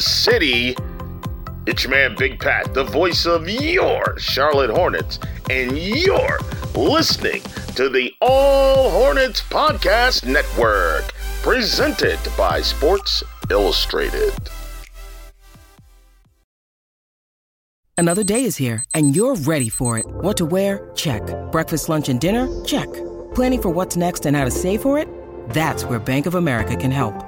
city. It's your man, Big Pat, the voice of your Charlotte Hornets, and you're listening to the All Hornets Podcast Network, presented by Sports Illustrated. Another day is here, and you're ready for it. What to wear? Check. Breakfast, lunch, and dinner? Check. Planning for what's next and how to save for it? That's where Bank of America can help.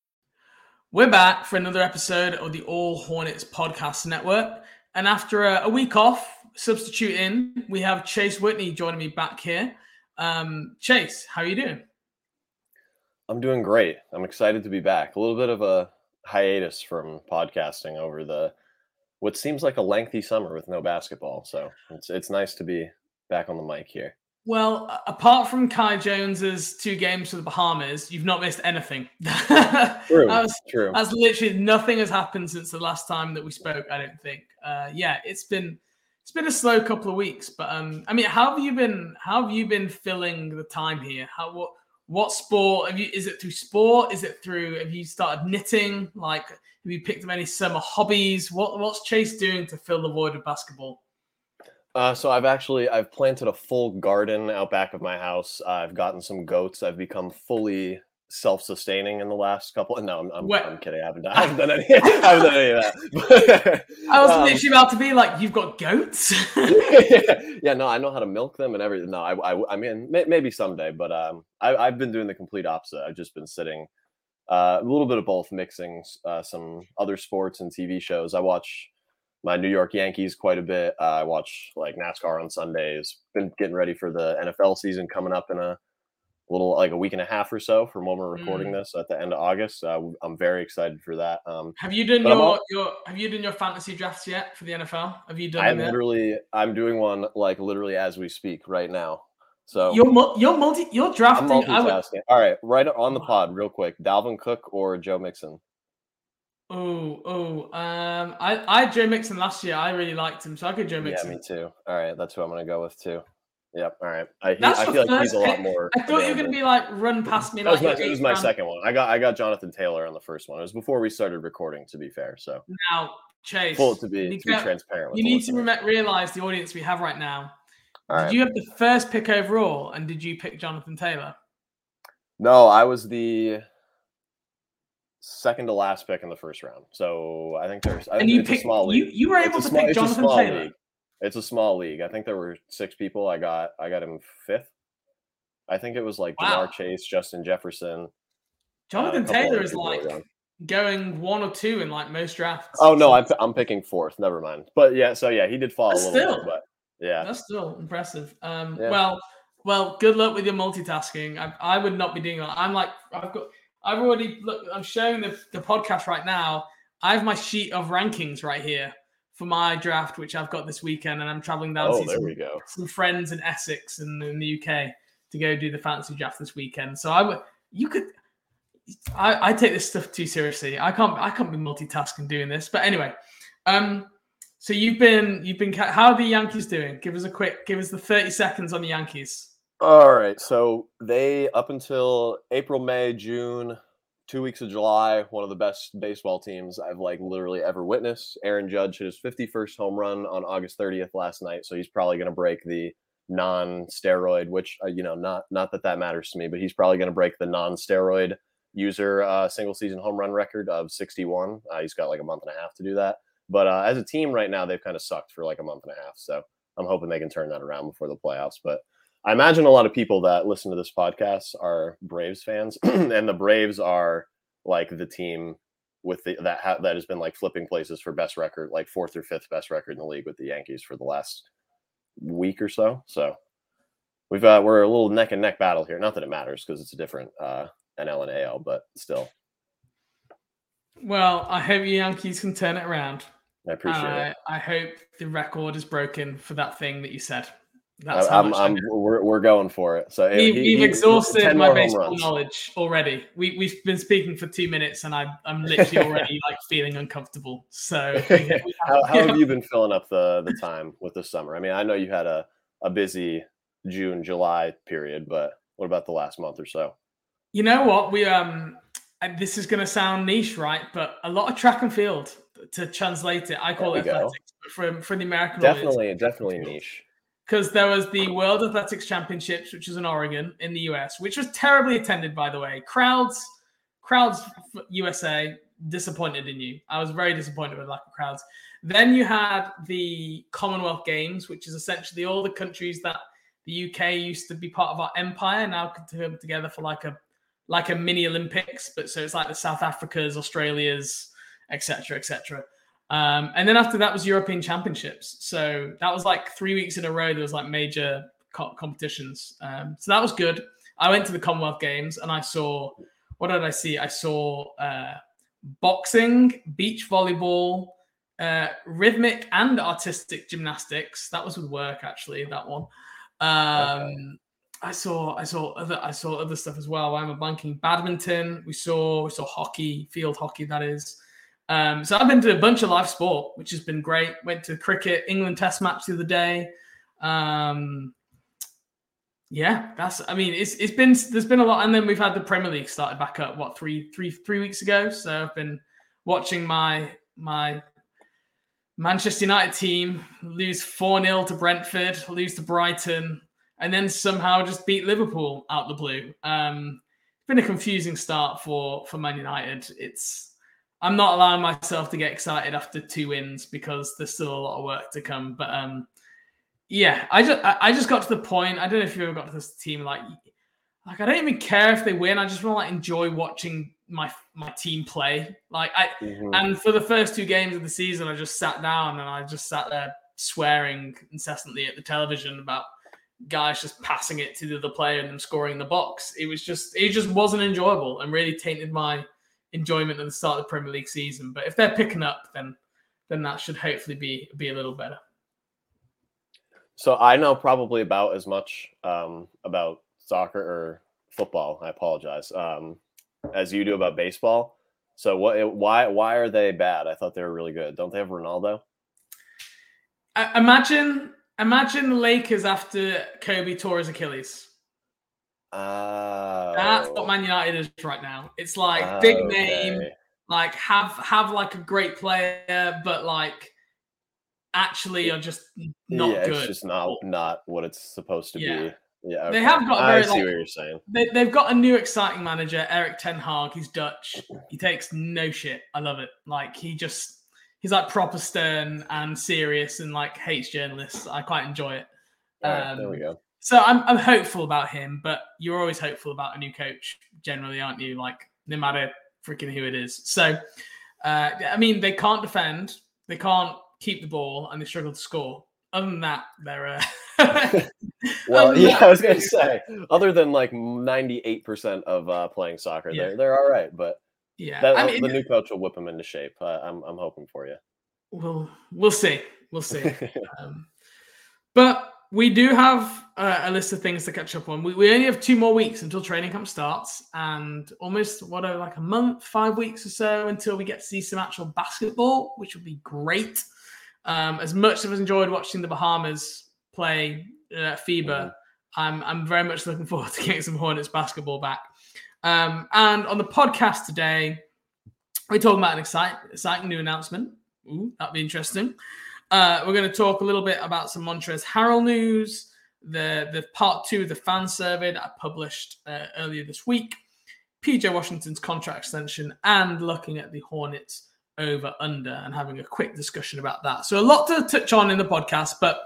We're back for another episode of the All Hornets Podcast Network. And after a, a week off, substitute in, we have Chase Whitney joining me back here. Um, Chase, how are you doing? I'm doing great. I'm excited to be back. A little bit of a hiatus from podcasting over the what seems like a lengthy summer with no basketball. So it's it's nice to be back on the mic here. Well, apart from Kai Jones's two games for the Bahamas, you've not missed anything. True. was, true. That's literally nothing has happened since the last time that we spoke. I don't think. Uh, yeah, it's been it's been a slow couple of weeks, but um, I mean, how have you been? How have you been filling the time here? How what what sport have you? Is it through sport? Is it through? Have you started knitting? Like, have you picked up any summer hobbies? What what's Chase doing to fill the void of basketball? Uh, so I've actually I've planted a full garden out back of my house. I've gotten some goats. I've become fully self-sustaining in the last couple. No, I'm, I'm, I'm kidding. I haven't done, I haven't done any. I haven't done any of that. I was Um, literally about to be like, "You've got goats." yeah, no, I know how to milk them and everything. No, I, I, I mean, may, maybe someday, but um, I, I've been doing the complete opposite. I've just been sitting, uh, a little bit of both, mixing uh, some other sports and TV shows. I watch my New York Yankees quite a bit. Uh, I watch like NASCAR on Sundays. Been getting ready for the NFL season coming up in a little like a week and a half or so from when we're recording Mm. this at the end of August. Uh, I'm very excited for that. Um, have you done your, all- your Have you done your fantasy drafts yet for the NFL? Have you done I'm literally I'm doing one like literally as we speak right now. So You're you're multi you're I'm drafting. I would. All right, right on the pod, real quick. Dalvin Cook or Joe Mixon? Oh oh um I I had Joe Mixon last year. I really liked him, so I could Joe Yeah, me too. All right, that's who I'm gonna go with too. Yep. All right. I, he, I feel like he's a lot more. I thought you were gonna be like run past me That was like my, it was my round. second one. I got I got Jonathan Taylor on the first one. It was before we started recording, to be fair. So Now, Chase, full to be to be transparent. You need to rem- realize the audience we have right now. All did right. you have the first pick overall, and did you pick Jonathan Taylor? No, I was the second to last pick in the first round. So I think there's. I And think you it's a picked small league. you were able a to small- pick it's Jonathan Taylor. league. It's a small league. I think there were six people. I got I got him fifth. I think it was like Wow. Ja'Marr Chase, Justin Jefferson. uh, Jonathan couple Taylor is like around. going one or two in like most drafts. Oh no, I'm I'm picking fourth. Never mind. But yeah, so yeah, he did fall But a little still. bit, but yeah. That's still impressive. Um, Yeah. Well, well, good luck with your multitasking. I, I would not be doing that. I'm like, I've got, I've already look. I'm showing the, the podcast right now. I have my sheet of rankings right here for my draft, which I've got this weekend, and I'm traveling down to Oh, see there some, we go. some friends in Essex and in the UK to go do the fantasy draft this weekend. So I would, you could. I, I take this stuff too seriously. I can't I can't be multitasking doing this. But anyway, um, so you've been you've been how are the Yankees doing? Give us a quick give us the thirty seconds on the Yankees. All right. So they up until April, May, June, two weeks of July, one of the best baseball teams I've like literally ever witnessed. Aaron Judge hit his 51st home run on August 30th last night, so he's probably going to break the non-steroid, which uh, you know, not not that that matters to me, but he's probably going to break the non-steroid user uh, single season home run record of 61. Uh, he's got like a month and a half to do that. But uh, as a team right now, they've kind of sucked for like a month and a half. So I'm hoping they can turn that around before the playoffs. But I imagine a lot of people that listen to this podcast are Braves fans, and the Braves are like the team with the that ha- that has been like flipping places for best record, like fourth or fifth best record in the league with the Yankees for the last week or so. So we've got we're a little neck and neck battle here. Not that it matters because it's a different uh, NL and AL, but still. Well, I hope you Yankees can turn it around. I appreciate I, it. I hope the record is broken for that thing that you said. That's I'm, I'm, we're, we're going for it. So we, he, we've exhausted my baseball knowledge already. We, we've been speaking for two minutes, and I, I'm literally already like feeling uncomfortable. So, how, how have you been filling up the the time with the summer? I mean, I know you had a a busy June, July period, but what about the last month or so? You know what? We um, this is going to sound niche, right? But a lot of track and field to translate it. I call it athletics, for for the American definitely, audience, definitely niche because there was the World Athletics Championships, which was in Oregon in the US, which was terribly attended, by the way. Crowds, crowds, USA disappointed in you. I was very disappointed with lack of crowds. Then you had the Commonwealth Games, which is essentially all the countries that the UK used to be part of our empire now come together for like a like a mini Olympics. But so it's like the South Africas, Australias, etc., etc. Um, and then after that was European Championships. So that was like three weeks in a row. There was like major co- competitions. Um, so that was good. I went to the Commonwealth Games and I saw what did I see? I saw uh, boxing, beach volleyball, uh, rhythmic and artistic gymnastics. That was with work actually. That one. Um, okay. I saw I saw other I saw other stuff as well. I'm a banking badminton. We saw we saw hockey, field hockey that is. Um, so I've been to a bunch of live sport, which has been great. Went to cricket, England Test match the other day. Um, yeah, that's. I mean, it's it's been there's been a lot, and then we've had the Premier League started back up. What three three three weeks ago? So I've been watching my my Manchester United team lose four 0 to Brentford, lose to Brighton, and then somehow just beat Liverpool out the blue. Um, it's been a confusing start for for Man United. It's I'm not allowing myself to get excited after two wins because there's still a lot of work to come. But um, yeah, I just I just got to the point. I don't know if you ever got to this team like like I don't even care if they win. I just want to like enjoy watching my my team play. Like I mm-hmm. and for the first two games of the season, I just sat down and I just sat there swearing incessantly at the television about guys just passing it to the other player and them scoring in the box. It was just it just wasn't enjoyable and really tainted my enjoyment at the start of the Premier League season. But if they're picking up, then then that should hopefully be be a little better. So I know probably about as much um, about soccer or football. I apologize um, as you do about baseball. So what? Why? Why are they bad? I thought they were really good. Don't they have Ronaldo? imagine, imagine the Lakers after Kobe tore his Achilles. Uh, That's what Man United is right now. It's like uh, big name, okay. like have have like a great player, but like actually are just not yeah, good. It's just not not what it's supposed to yeah. be. Yeah, okay. they have got. Very, I see like, what you're saying. They, they've got a new exciting manager, Erik ten Hag. He's Dutch. He takes no shit. I love it. Like he just he's like proper stern and serious and like hates journalists. I quite enjoy it. Um, there we go. So I'm I'm hopeful about him, but you're always hopeful about a new coach, generally, aren't you? Like no matter freaking who it is. So uh, I mean, they can't defend, they can't keep the ball, and they struggle to score. Other than that, they're. Uh, well, yeah, I was gonna say. Other than like 98 percent of uh, playing soccer, yeah. they're they're all right. But yeah, that, I mean, the new coach will whip them into shape. Uh, I'm I'm hoping for you. We'll we'll see, we'll see. um, but we do have uh, a list of things to catch up on. We, we only have two more weeks until training camp starts, and almost what are like a month, five weeks or so until we get to see some actual basketball, which will be great. Um, as much as I've enjoyed watching the Bahamas play uh, FIBA, mm-hmm. I'm I'm very much looking forward to getting some Hornets basketball back. Um, and on the podcast today, we're talking about an exciting, exciting new announcement. Ooh, that'd be interesting. Uh, we're going to talk a little bit about some Montrezl Harrell news, the the part two of the fan survey that I published uh, earlier this week, PJ Washington's contract extension, and looking at the Hornets over under and having a quick discussion about that. So a lot to touch on in the podcast, but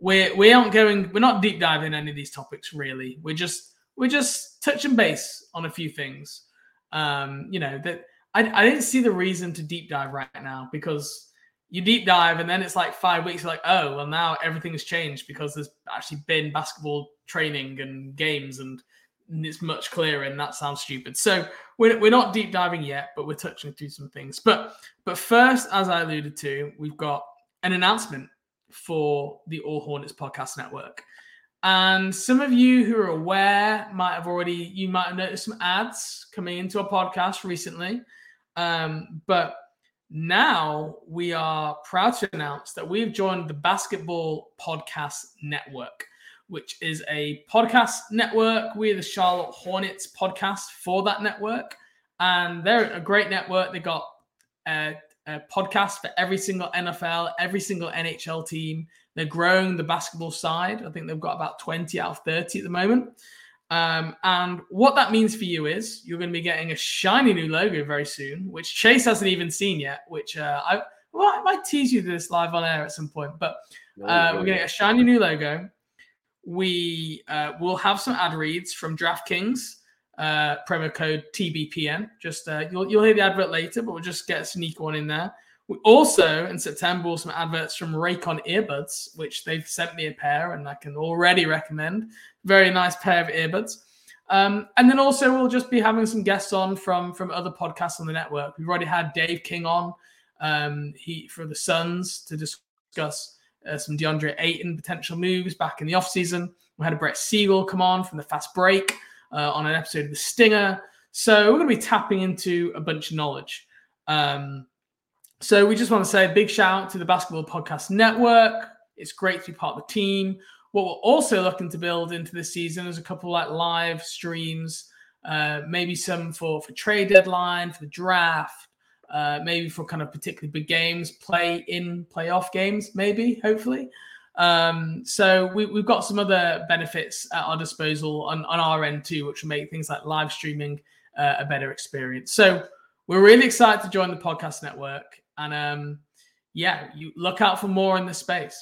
we we aren't going. We're not deep diving any of these topics really. We're just we're just touching base on a few things. Um, you know that I I didn't see the reason to deep dive right now because you deep dive and then it's like five weeks like oh well now everything's changed because there's actually been basketball training and games and it's much clearer and that sounds stupid. So we're, we're not deep diving yet but we're touching through some things. But but first as i alluded to we've got an announcement for the all hornets podcast network. And some of you who are aware might have already you might have noticed some ads coming into a podcast recently. Um, but now we are proud to announce that we've joined the Basketball Podcast Network, which is a podcast network. We're the Charlotte Hornets podcast for that network. And they're a great network. They got a, a podcast for every single NFL, every single NHL team. They're growing the basketball side. I think they've got about 20 out of 30 at the moment. Um, and what that means for you is you're going to be getting a shiny new logo very soon, which Chase hasn't even seen yet. Which uh, I, well, I might tease you this live on air at some point, but uh, we're getting a shiny new logo. We uh, will have some ad reads from DraftKings, uh, promo code TBPN. Just uh, you'll you'll hear the advert later, but we'll just get a sneak one in there. We also in September some adverts from Raycon earbuds, which they've sent me a pair, and I can already recommend. Very nice pair of earbuds. Um, and then also we'll just be having some guests on from from other podcasts on the network. We've already had Dave King on, um, he for the Suns to discuss uh, some DeAndre Ayton potential moves back in the offseason. We had a Brett Siegel come on from the Fast Break uh, on an episode of The Stinger. So we're going to be tapping into a bunch of knowledge. Um, so we just want to say a big shout out to the Basketball Podcast Network. It's great to be part of the team. What we're also looking to build into this season is a couple like live streams, uh, maybe some for for trade deadline, for the draft, uh, maybe for kind of particularly big games, play in playoff games, maybe hopefully. Um, so we, have got some other benefits at our disposal on, on our end too, which will make things like live streaming uh, a better experience. So we're really excited to join the podcast network. And um, yeah, you look out for more in the space.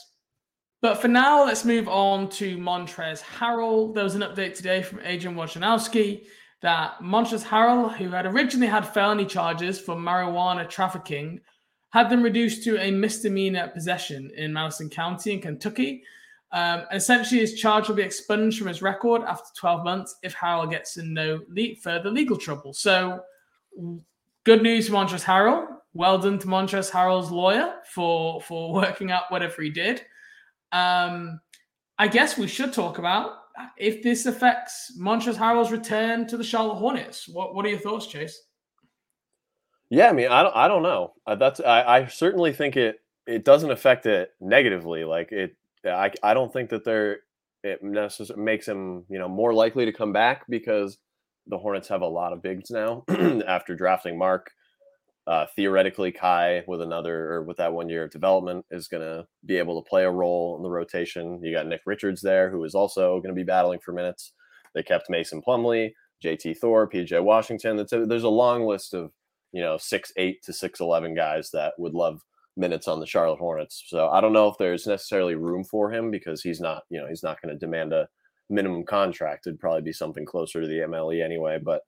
But for now, let's move on to Montrezl Harrell. There was an update today from Adrian Wojnarowski that Montrezl Harrell, who had originally had felony charges for marijuana trafficking, had them reduced to a misdemeanor possession in Madison County in Kentucky. Um, essentially, his charge will be expunged from his record after 12 months if Harrell gets in no le- further legal trouble. So, good news for Montrezl Harrell well done to Montrezl Harrell's lawyer for for working out whatever he did. Um, I guess we should talk about if this affects Montrezl Harrell's return to the Charlotte Hornets. What What are your thoughts, Chase? Yeah, I mean, I don't, I don't know. Uh, that's I, I certainly think it it doesn't affect it negatively. Like it, I I don't think that there it necessarily makes him you know more likely to come back because the Hornets have a lot of bigs now after drafting Mark uh, theoretically, Kai with another or with that one year of development is going to be able to play a role in the rotation. You got Nick Richards there, who is also going to be battling for minutes. They kept Mason Plumlee, JT Thor, PJ Washington. A, there's a long list of you know six eight to six eleven guys that would love minutes on the Charlotte Hornets. So I don't know if there's necessarily room for him because he's not you know he's not going to demand a minimum contract. It'd probably be something closer to the MLE anyway, but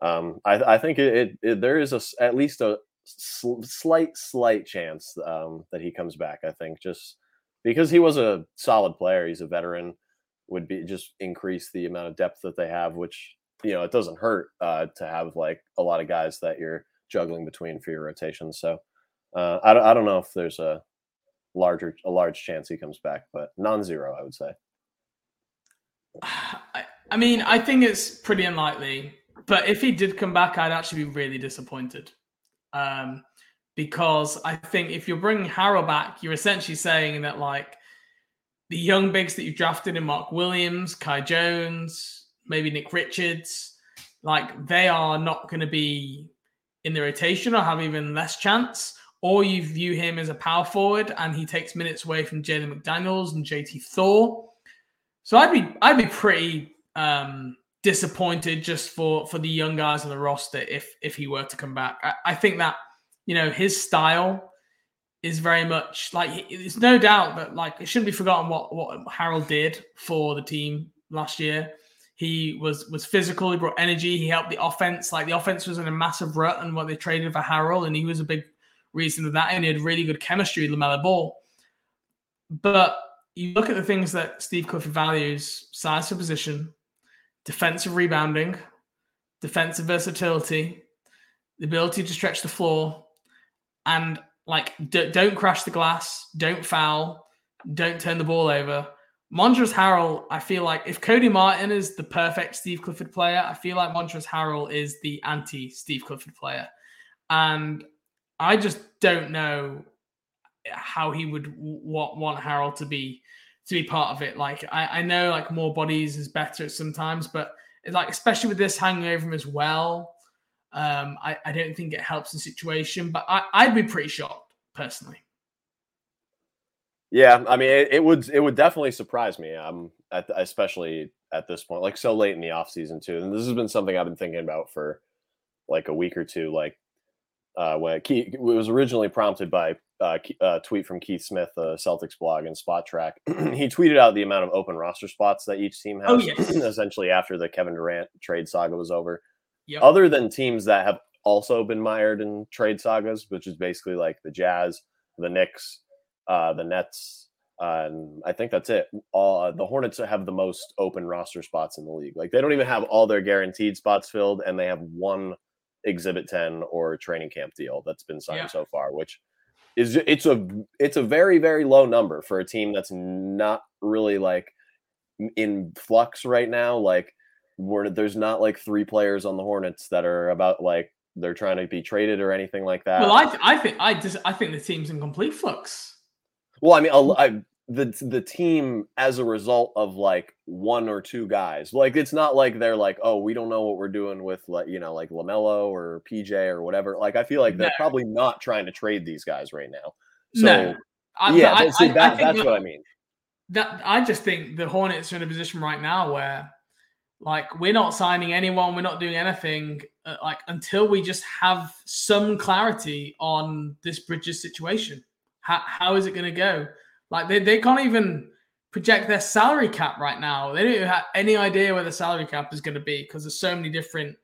um, I, I, think it, it, it, there is a, at least a sl- slight, slight chance um, that he comes back. I think just because he was a solid player, he's a veteran, would be just increase the amount of depth that they have, which you know it doesn't hurt uh, to have like a lot of guys that you're juggling between for your rotations. So uh, I, I don't know if there's a larger a large chance he comes back, but non-zero, I would say. I, I mean, I think it's pretty unlikely but if he did come back, I'd actually be really disappointed. Um, because I think if you're bringing Harrell back, you're essentially saying that like the young bigs that you've drafted in Mark Williams, Kai Jones, maybe Nick Richards, like they are not going to be in the rotation or have even less chance. Or you view him as a power forward and he takes minutes away from Jalen McDaniels and JT Thor. So I'd be I'd be pretty um, disappointed just for for the young guys on the roster if if he were to come back. I, I think that you know his style is very much like it's no doubt that like it shouldn't be forgotten what what Harrell did for the team last year. He was was physical. He brought energy. He helped the offense. Like the offense was in a massive rut, and what they traded for Harrell, and he was a big reason of that. And he had really good chemistry LaMelo Ball. But you look at the things that Steve Clifford values: size for position, defensive rebounding, defensive versatility, the ability to stretch the floor, and like d- don't crash the glass, don't foul, don't turn the ball over. Montrezl Harrell, I feel like if Cody Martin is the perfect Steve Clifford player, I feel like Montrezl Harrell is the anti Steve Clifford player. And I just don't know how he would want, want Harrell to be to be part of it. Like I, I know like more bodies is better sometimes, but like especially with this hanging over him as well, um, I, I don't think it helps the situation. But I, I'd be pretty shocked personally. Yeah, I mean, it, it, would it would definitely surprise me. Um, at, especially at this point, like so late in the off season too. And this has been something I've been thinking about for like a week or two. Like uh, when it, it was originally prompted by uh, a tweet from Keith Smith, the Celtics blog and Spotrac. he tweeted out the amount of open roster spots that each team Oh, has. yes. essentially, after the Kevin Durant trade saga was over. Yep. Other than teams that have also been mired in trade sagas, which is basically like the Jazz, the Knicks, uh, the Nets, uh, and I think that's it. All uh, the Hornets have the most open roster spots in the league. Like they don't even have all their guaranteed spots filled, and they have one Exhibit Ten or training camp deal that's been signed Yeah. so far, which is it's a it's a very very low number for a team that's not really like in flux right now. Like where there's not like three players on the Hornets that are about like they're trying to be traded or anything like that. Well, I, th- I think I just I think the team's in complete flux. Well, I mean, I- the the team as a result of like one or two guys. Like it's not like they're like, oh, we don't know what we're doing with like you know like Lamelo or PJ or whatever. Like I feel like they're No. probably not trying to trade these guys right now. So no, I, yeah, see, I, I, that, I that's that- what I mean. that I just think the Hornets are in a position right now where, like, we're not signing anyone, we're not doing anything, uh, like until we just have some clarity on this Bridges situation. How, how is it going to go? Like, they, they can't even project their salary cap right now. They don't have any idea where the salary cap is going to be because there's so many different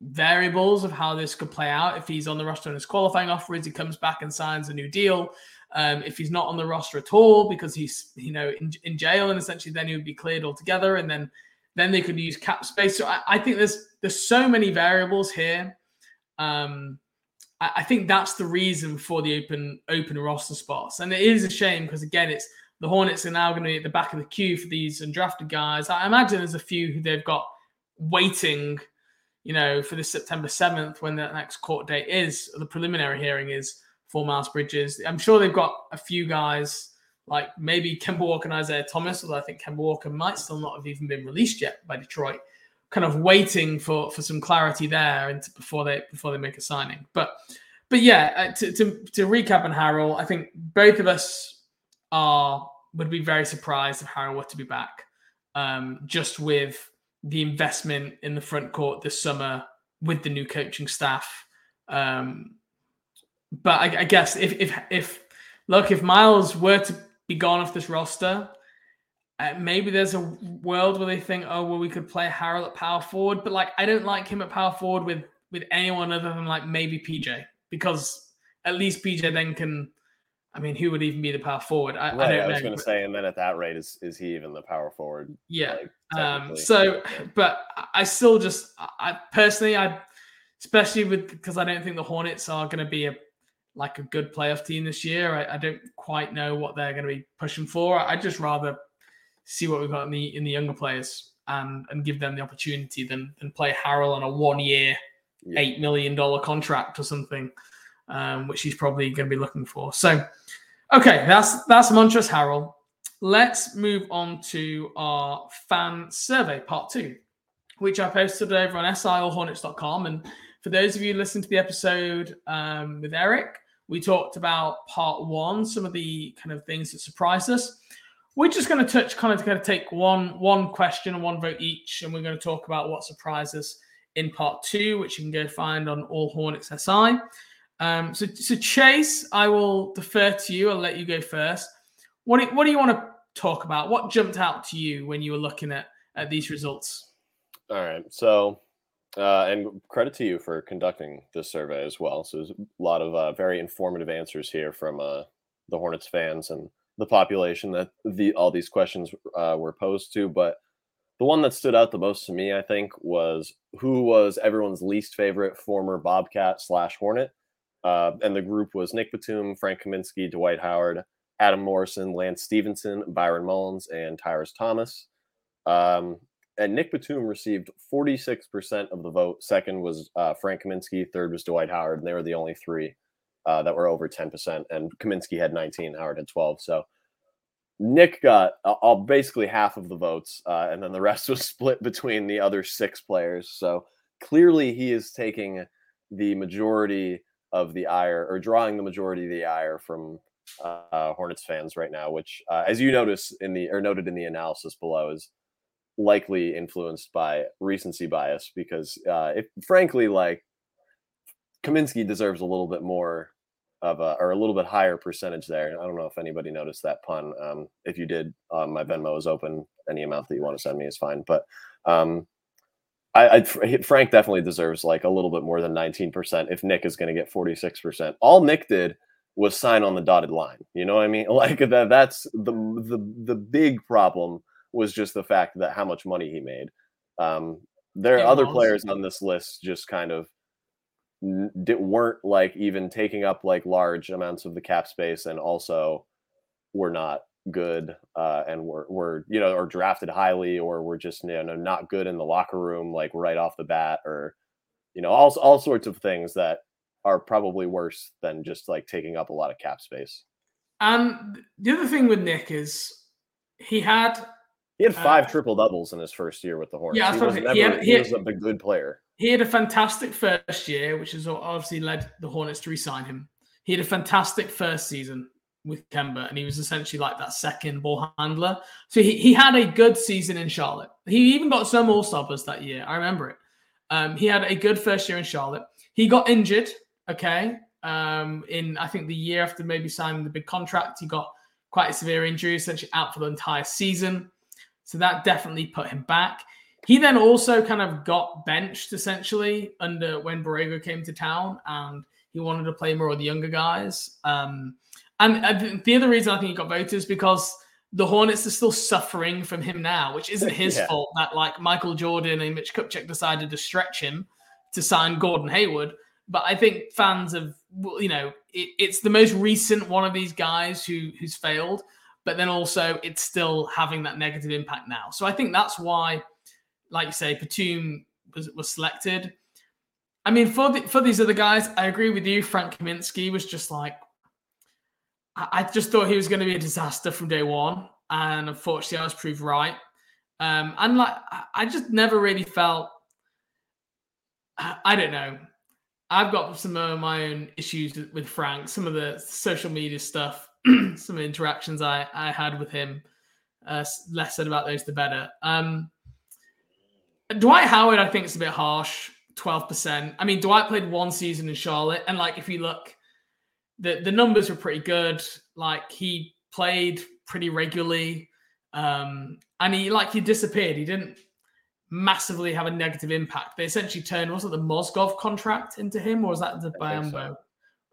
variables of how this could play out. If he's on the roster and his qualifying offer is he comes back and signs a new deal. Um, if he's not on the roster at all because he's you know in, in jail and essentially then he would be cleared altogether and then then they could use cap space. So I, I think there's there's so many variables here. Um, I, think that's the reason for the open open roster spots, and it is a shame because again, it's the Hornets are now going to be at the back of the queue for these undrafted guys. I imagine there's a few who they've got waiting, you know, for this September 7th when the next court date is, the preliminary hearing is for Miles Bridges. I'm sure they've got a few guys like maybe Kemba Walker and Isaiah Thomas, although I think Kemba Walker might still not have even been released yet by Detroit. Kind of waiting for for some clarity there and before they before they make a signing. But but yeah, uh, to, to to recap on Harrell, I think both of us are would be very surprised if Harrell were to be back. Um, just with the investment in the front court this summer with the new coaching staff. Um, but I, I guess if if if look if Miles were to be gone off this roster, uh, maybe there's a world where they think, oh well, we could play Harrell at power forward. But like, I don't like him at power forward with with anyone other than like maybe PJ because at least PJ then can. I mean, who would even be the power forward? I, I Right, don't I, was going to say, and then at that rate, is is he even the power forward? Yeah. like, Um, so, but I still just, I personally, I, especially with because I don't think the Hornets are going to be a like a good playoff team this year. I, I don't quite know what they're going to be pushing for. I'd just rather see what we've got in the in the younger players and and give them the opportunity than than play Harrell on a one year, Yeah. eight million dollar contract or something, um, which he's probably going to be looking for. So, okay, that's that's Montrezl Harrell. Let's move on to our fan survey part two, which I posted over on siallhornets.com. And for those of you listening to the episode um, with Eric, we talked about part one, some of the kind of things that surprised us. We're just going to touch, kind of, going to take one one question and one vote each, and we're going to talk about what surprises in part two, which you can go find on All Hornets SI. Um, so, so Chase, I will defer to you. I'll let you go first. What do, what do you want to talk about? What jumped out to you when you were looking at, at these results? All right. So, uh, and credit to you for conducting this survey as well. So, there's a lot of uh, very informative answers here from uh, the Hornets fans and the population that the all these questions uh, were posed to. But the one that stood out the most to me, I think, was who was everyone's least favorite former Bobcat slash Hornet. Uh, and the group was Nick Batum, Frank Kaminsky, Dwight Howard, Adam Morrison, Lance Stephenson, Byron Mullens, and Tyrus Thomas. Um, and Nick Batum received 46% of the vote. Second was uh, Frank Kaminsky. Third was Dwight Howard. And they were the only three uh, that were over 10%. And Kaminsky had 19, Howard had 12. So Nick got uh, all basically half of the votes. Uh, and then the rest was split between the other six players. So clearly he is taking the majority of the ire or drawing the majority of the ire from uh, Hornets fans right now, which, uh, as you notice in the or noted in the analysis below, is likely influenced by recency bias because, uh, if frankly, like Kaminsky deserves a little bit more of a or a little bit higher percentage there. I don't know if anybody noticed that pun. Um, if you did, um, my Venmo is open. Any amount that you want to send me is fine. But um, I, I, Frank definitely deserves like a little bit more than 19% if Nick is going to get 46%. All Nick did was sign on the dotted line. You know what I mean? Like that that's the the the big problem was just the fact that how much money he made. Um, there are other players on this list just kind of weren't like even taking up like large amounts of the cap space and also were not good uh, and were, were you know or drafted highly or were just you know not good in the locker room like right off the bat or you know all, all sorts of things that are probably worse than just like taking up a lot of cap space. And the other thing with Nick is he had he had five uh, triple doubles in his first year with the Hornets. Yeah, he was, never, he, had, he, he was a good player. He had a fantastic first year, which has obviously led the Hornets to resign him. He had a fantastic first season with Kemba, and he was essentially like that second ball handler. So he, he had a good season in Charlotte. He even got some All Stoppers that year. I remember it. Um, he had a good first year in Charlotte. He got injured okay. Um, in I think the year after maybe signing the big contract, he got quite a severe injury, essentially out for the entire season. So that definitely put him back. He then also kind of got benched essentially under when Borrego came to town, and he wanted to play more of the younger guys. Um, and the other reason I think he got voted is because the Hornets are still suffering from him now, which isn't his yeah. fault that like Michael Jordan and Mitch Kupchak decided to stretch him to sign Gordon Hayward. But I think fans of you know, it, it's the most recent one of these guys who who's failed. But then also, it's still having that negative impact now. So I think that's why, like you say, Batum was was selected. I mean, for the, for these other guys, I agree with you. Frank Kaminsky was just like, I, I just thought he was going to be a disaster from day one, and unfortunately, I was proved right. Um, and like, I just never really felt. I don't know. I've got some of my own issues with Frank, some of the social media stuff, some interactions I, I had with him. Uh, less said about those, the better. Um, Dwight Howard, I think, is a bit harsh. Twelve percent. I mean, Dwight played one season in Charlotte, and like if you look, the the numbers were pretty good. Like he played pretty regularly, um, and he like he disappeared. He didn't massively have a negative impact. They essentially turned was it the Mozgov contract into him, or was that the Biyombo? So.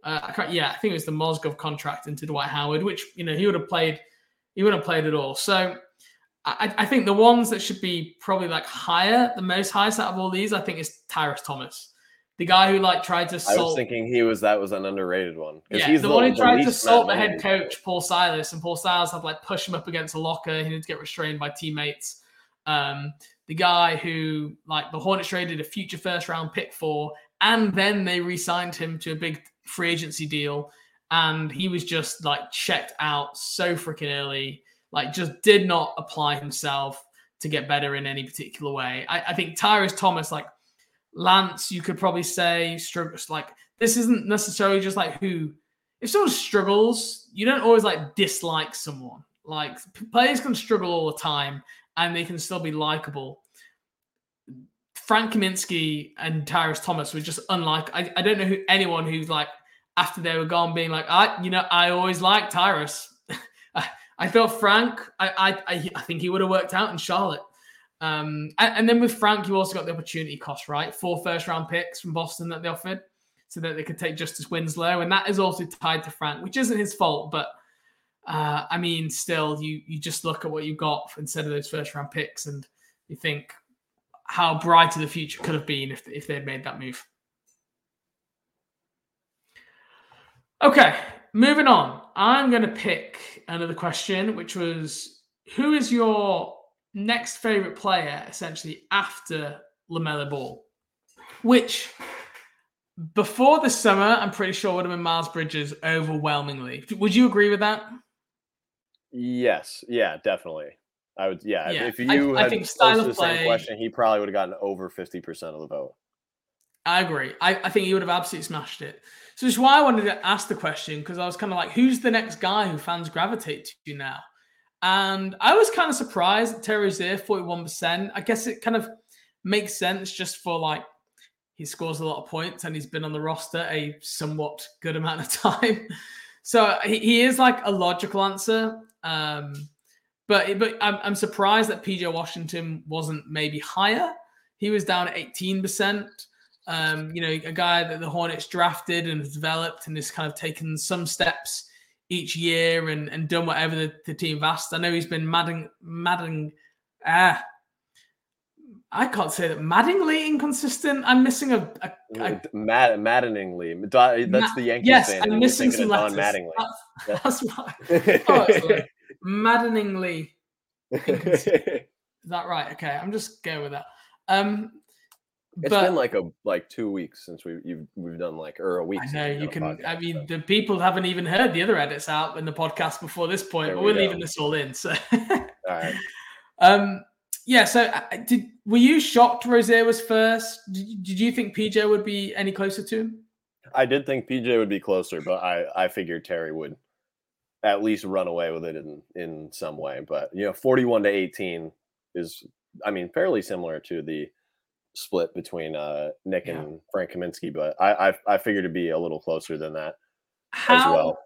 Uh, I can't, yeah, I think it was the Mozgov contract into Dwight Howard, which you know he would have played, he wouldn't have played at all. So I, I, think the ones that should be probably like higher, the most highest out of all these, I think is Tyrus Thomas, the guy who like tried to. Salt, I was thinking he was that was an underrated one. Yeah, he's the, the one who tried to assault the head coach Paul Silas, and Paul Silas had like push him up against a locker. He didn't get restrained by teammates. Um, the guy who like the Hornets traded a future first round pick for, and then they re-signed him to a big free agency deal, and he was just like checked out so freaking early, like just did not apply himself to get better in any particular way. I, I think Tyrus Thomas, like Lance, you could probably say struggles. Like this isn't necessarily just like who. If someone struggles, you don't always like dislike someone. Like players can struggle all the time, and they can still be likable. Frank Kaminsky and Tyrus Thomas were just unlike. I, I don't know who anyone who's like after they were gone, being like, I, you know, I always liked Tyrus. I, felt Frank, I, I, I think he would have worked out in Charlotte. Um, and, and, then with Frank, you also got the opportunity cost, right? Four first round picks from Boston that they offered so that they could take Justice Winslow. And that is also tied to Frank, which isn't his fault. But uh, I mean, still, you you just look at what you got instead of those first round picks and you think how brighter the future could have been if, if they'd made that move. Okay, moving on. I'm going to pick another question, which was who is your next favorite player essentially after LaMelo Ball? Which before the summer, I'm pretty sure would have been Miles Bridges overwhelmingly. Would you agree with that? Yes. Yeah, definitely. I would. Yeah. yeah. If you I, had I think style the play, same question, he probably would have gotten over 50% of the vote. I agree. I, I think he would have absolutely smashed it. So it's why I wanted to ask the question because I was kind of like, who's the next guy who fans gravitate to now? And I was kind of surprised that Terry Rozier, 41%. I guess it kind of makes sense just for like he scores a lot of points and he's been on the roster a somewhat good amount of time. So he, he is like a logical answer. Um, but but I'm, I'm surprised that PJ Washington wasn't maybe higher. He was down at 18%. Um, you know, a guy that the Hornets drafted and has developed and has kind of taken some steps each year and, and done whatever the, the team asked. I know he's been madding, madding, ah, I can't say that maddeningly inconsistent. I'm missing a, a, a Mad, maddeningly. That's the Yankees yes, fan. I'm missing some letters. Mattingly. That's, that's why. oh, maddeningly. Is that right? Okay, I'm just going with that. Um, it's but, been like a like two weeks since we you've we've done like or a week. I know you can. Podcast, I mean, so. the people haven't even heard the other edits out in the podcast before this point, there but we are leaving this all in. So, all right. Um, yeah. So, uh, did were you shocked Rozier was first? Did, did you think PJ would be any closer to him? I did think PJ would be closer, but I I figured Terry would at least run away with it in in some way. But you know, forty one to eighteen is, I mean, fairly similar to the split between uh, Nick yeah. and Frank Kaminsky, but I, I, I figured it'd be a little closer than that How, as well.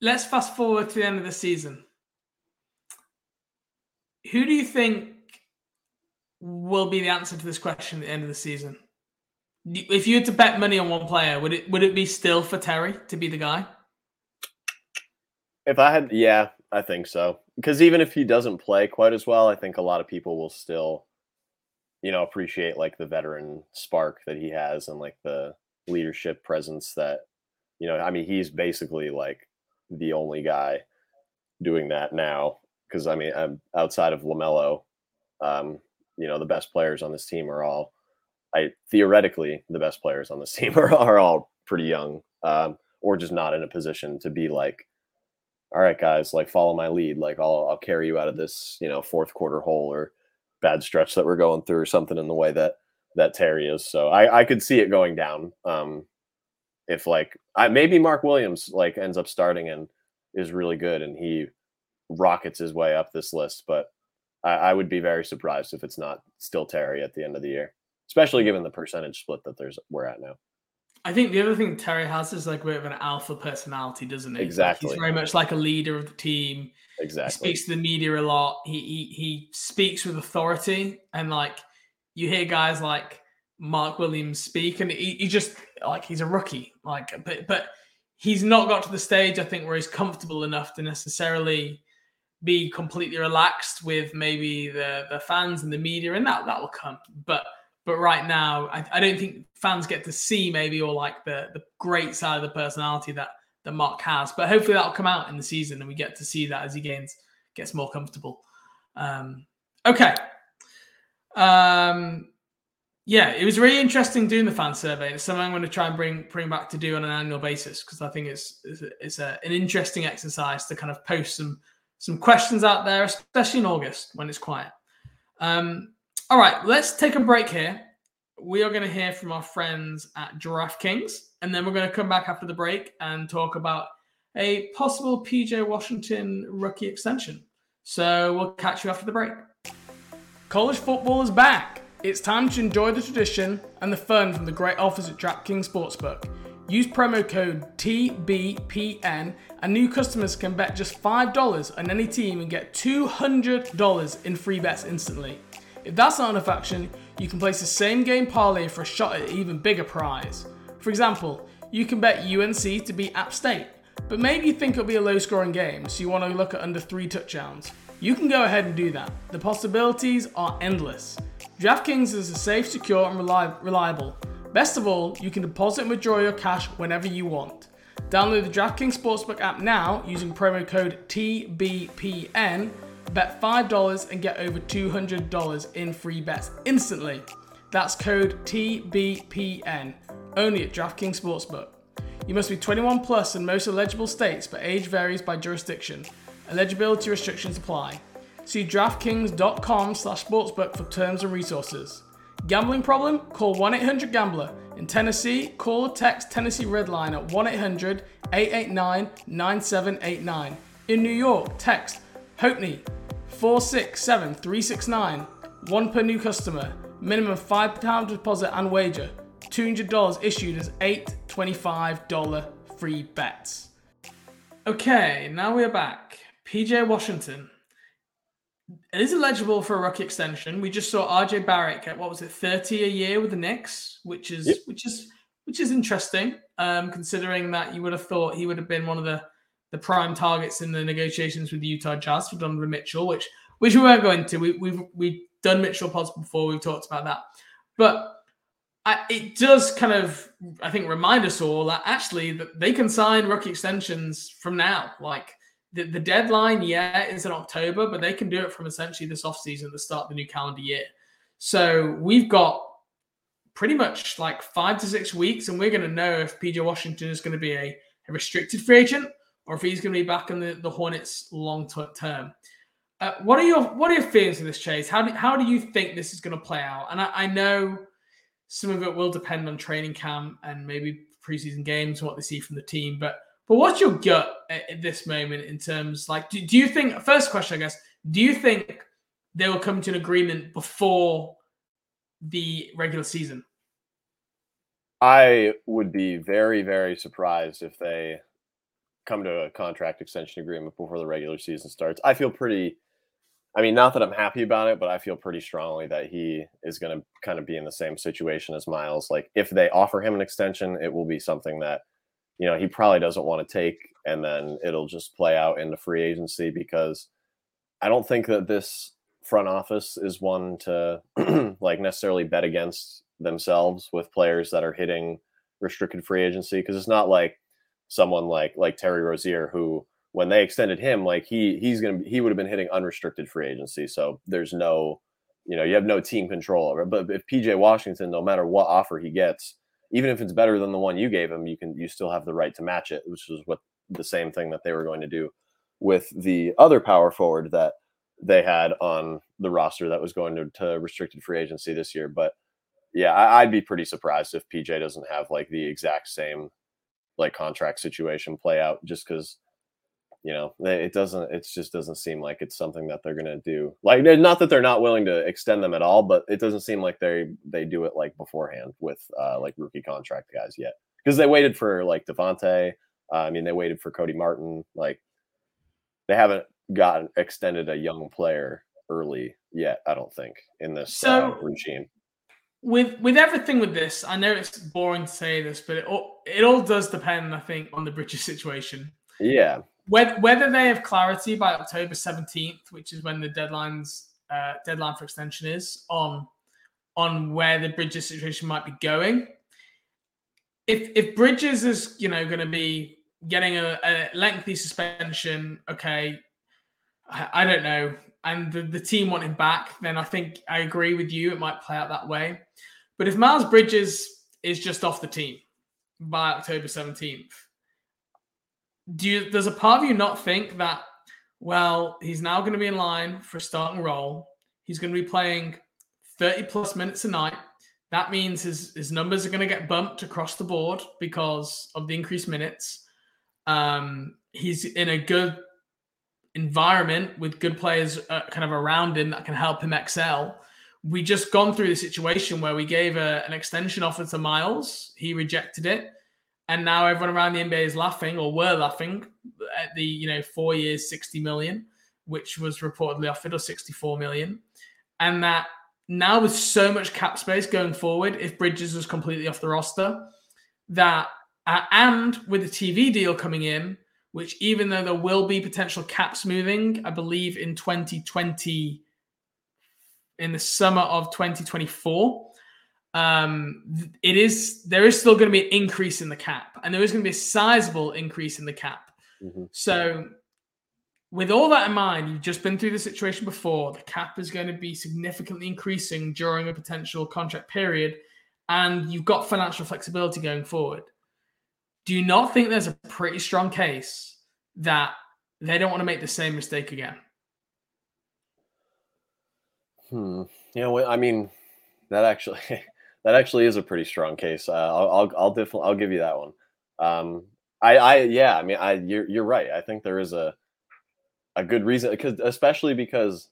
let's fast forward to the end of the season. Who do you think will be the answer to this question at the end of the season? If you had to bet money on one player, would it would it be still for Terry to be the guy? If I had, yeah, I think so. Because even if he doesn't play quite as well, I think a lot of people will still you know appreciate like the veteran spark that he has and like the leadership presence that you know i mean he's basically like the only guy doing that now because i mean I'm outside of lamelo um you know the best players on this team are all i theoretically the best players on this team are, are all pretty young um or just not in a position to be like all right guys like follow my lead. Like i'll i'll carry you out of this you know fourth quarter hole or bad stretch that we're going through or something in the way that that Terry is. So I, I could see it going down. Um, if like I, maybe Mark Williams like ends up starting and is really good and he rockets his way up this list, but I, I would be very surprised if it's not still Terry at the end of the year, especially given the percentage split that there's we're at now. I think the other thing Terry has is like a bit of an alpha personality, doesn't he? Exactly. Like he's very much like a leader of the team. Exactly. He speaks to the media a lot. He, he he speaks with authority, and like you hear guys like Mark Williams speak, and he, he just like he's a rookie, like but but he's not got to the stage I think where he's comfortable enough to necessarily be completely relaxed with maybe the the fans and the media, and that that will come, but but right now, I, I don't think fans get to see maybe or like the the great side of the personality that that Mark has. But hopefully that'll come out in the season and we get to see that as he gains gets more comfortable. Um, okay. Um, yeah, it was really interesting doing the fan survey. It's something I'm going to try and bring bring back to do on an annual basis because I think it's it's, a, it's a, an interesting exercise to kind of post some some questions out there, especially in August when it's quiet. Um, all right, let's take a break here. We are going to hear from our friends at DraftKings, and then we're going to come back after the break and talk about a possible PJ Washington rookie extension. So we'll catch you after the break. College football is back. It's time to enjoy the tradition and the fun from the great offers at DraftKings Sportsbook. Use promo code TBPN and new customers can bet just $5 on any team and get $200 in free bets instantly. If that's not enough action, you can place the same game parlay for a shot at an even bigger prize. For example, you can bet UNC to beat App State, but maybe you think it'll be a low scoring game, so you want to look at under three touchdowns. You can go ahead and do that. The possibilities are endless. DraftKings is a safe, secure, and reliable. Best of all, you can deposit and withdraw your cash whenever you want. Download the DraftKings Sportsbook app now using promo code TBPN. Bet $5 and get over $200 in free bets instantly. That's code TBPN, only at DraftKings Sportsbook. You must be 21 plus in most eligible states, but age varies by jurisdiction. Eligibility restrictions apply. See DraftKings.com slash sportsbook for terms and resources. Gambling problem? Call 1 800 Gambler. In Tennessee, call or text Tennessee Redline at 1 800 889 9789. In New York, text HOPENY 467 369. One per new customer. Minimum £5 deposit and wager. $200 issued as eight $25 free bets. Okay, now we're back. PJ Washington is eligible for a rookie extension. We just saw RJ Barrett get what was it, 30 a year with the Knicks, which is yep. which is which is interesting, um, considering that you would have thought he would have been one of the the prime targets in the negotiations with the Utah Jazz for Donovan Mitchell, which which we weren't going to. We, we've we've done Mitchell pods before. We've talked about that, but I, it does kind of I think remind us all that actually that they can sign rookie extensions from now. Like the, the deadline, yeah, is in October, but they can do it from essentially this offseason, the start of the new calendar year. So we've got pretty much like five to six weeks, and we're going to know if PJ Washington is going to be a, a, restricted free agent or if he's going to be back in the, the Hornets long term. Uh, what are your what are your feelings of this, Chase? How do, how do you think this is going to play out? And I, I know some of it will depend on training camp and maybe preseason games and what they see from the team, but but what's your gut at, at this moment in terms like do, do you think first question I guess do you think they will come to an agreement before the regular season? I would be very very surprised if they come to a contract extension agreement before the regular season starts. I feel pretty I mean, not that I'm happy about it, but I feel pretty strongly that he is going to kind of be in the same situation as Miles. Like, if they offer him an extension, it will be something that you know he probably doesn't want to take and then it'll just play out into free agency because i don't think that this front office is one to like necessarily bet against themselves with players that are hitting restricted free agency because it's not like someone like like Terry Rozier who when they extended him like he he's to he would have been hitting unrestricted free agency so there's no you know you have no team control over it but if PJ Washington no matter what offer he gets even if it's better than the one you gave him, you can you still have the right to match it, which is what the same thing that they were going to do with the other power forward that they had on the roster that was going to, to restricted free agency this year. But yeah, I, would be pretty surprised if PJ doesn't have like the exact same like contract situation play out just because you know it doesn't it just doesn't seem like it's something that they're to do like not that they're not willing to extend them at all but it doesn't seem like they they do it like beforehand with uh like rookie contract guys yet because they waited for like Devonte uh, I mean they waited for Cody Martin like they haven't gotten extended a young player early yet I don't think in this so, uh, regime with with everything with this I know it's boring to say this but it all, it all does depend I think on the Bridges situation. Yeah. Whether, whether they have clarity by October 17th, which is when the deadlines uh, deadline for extension is on on where the Bridges situation might be going. If if Bridges is you know going to be getting a, a, lengthy suspension, okay, I, I don't know, and the, the team want him back, then I think I agree with you. It might play out that way. But if Miles Bridges is just off the team by October 17th, do you does a part of you not think that well he's now going to be in line for a starting role he's going to be playing 30 plus minutes a night that means his, his numbers are going to get bumped across the board because of the increased minutes um, he's in a good environment with good players uh, kind of around him that can help him excel. We just gone through the situation where we gave a, an extension offer to miles. He rejected it. And now everyone around the NBA is laughing or were laughing at the you know four years, sixty million, which was reportedly offered, or sixty-four million, and that now with so much cap space going forward, if Bridges was completely off the roster, that uh, and with the TV deal coming in, which even though there will be potential cap smoothing, I believe in 2020, in the summer of 2024, um, it is there is still going to be an increase in the cap, and there is going to be a sizable increase in the cap. Mm-hmm. So, with all that in mind, you've just been through the situation before. The cap is going to be significantly increasing during a potential contract period, and you've got financial flexibility going forward. Do you not think there's a pretty strong case that they don't want to make the same mistake again? Hmm. Know, I mean, that actually that actually is a pretty strong case. Uh, I'll I'll I'll definitely I'll give you that one. Um, I I yeah, I mean, I you're you're right. I think there is a a good reason because especially because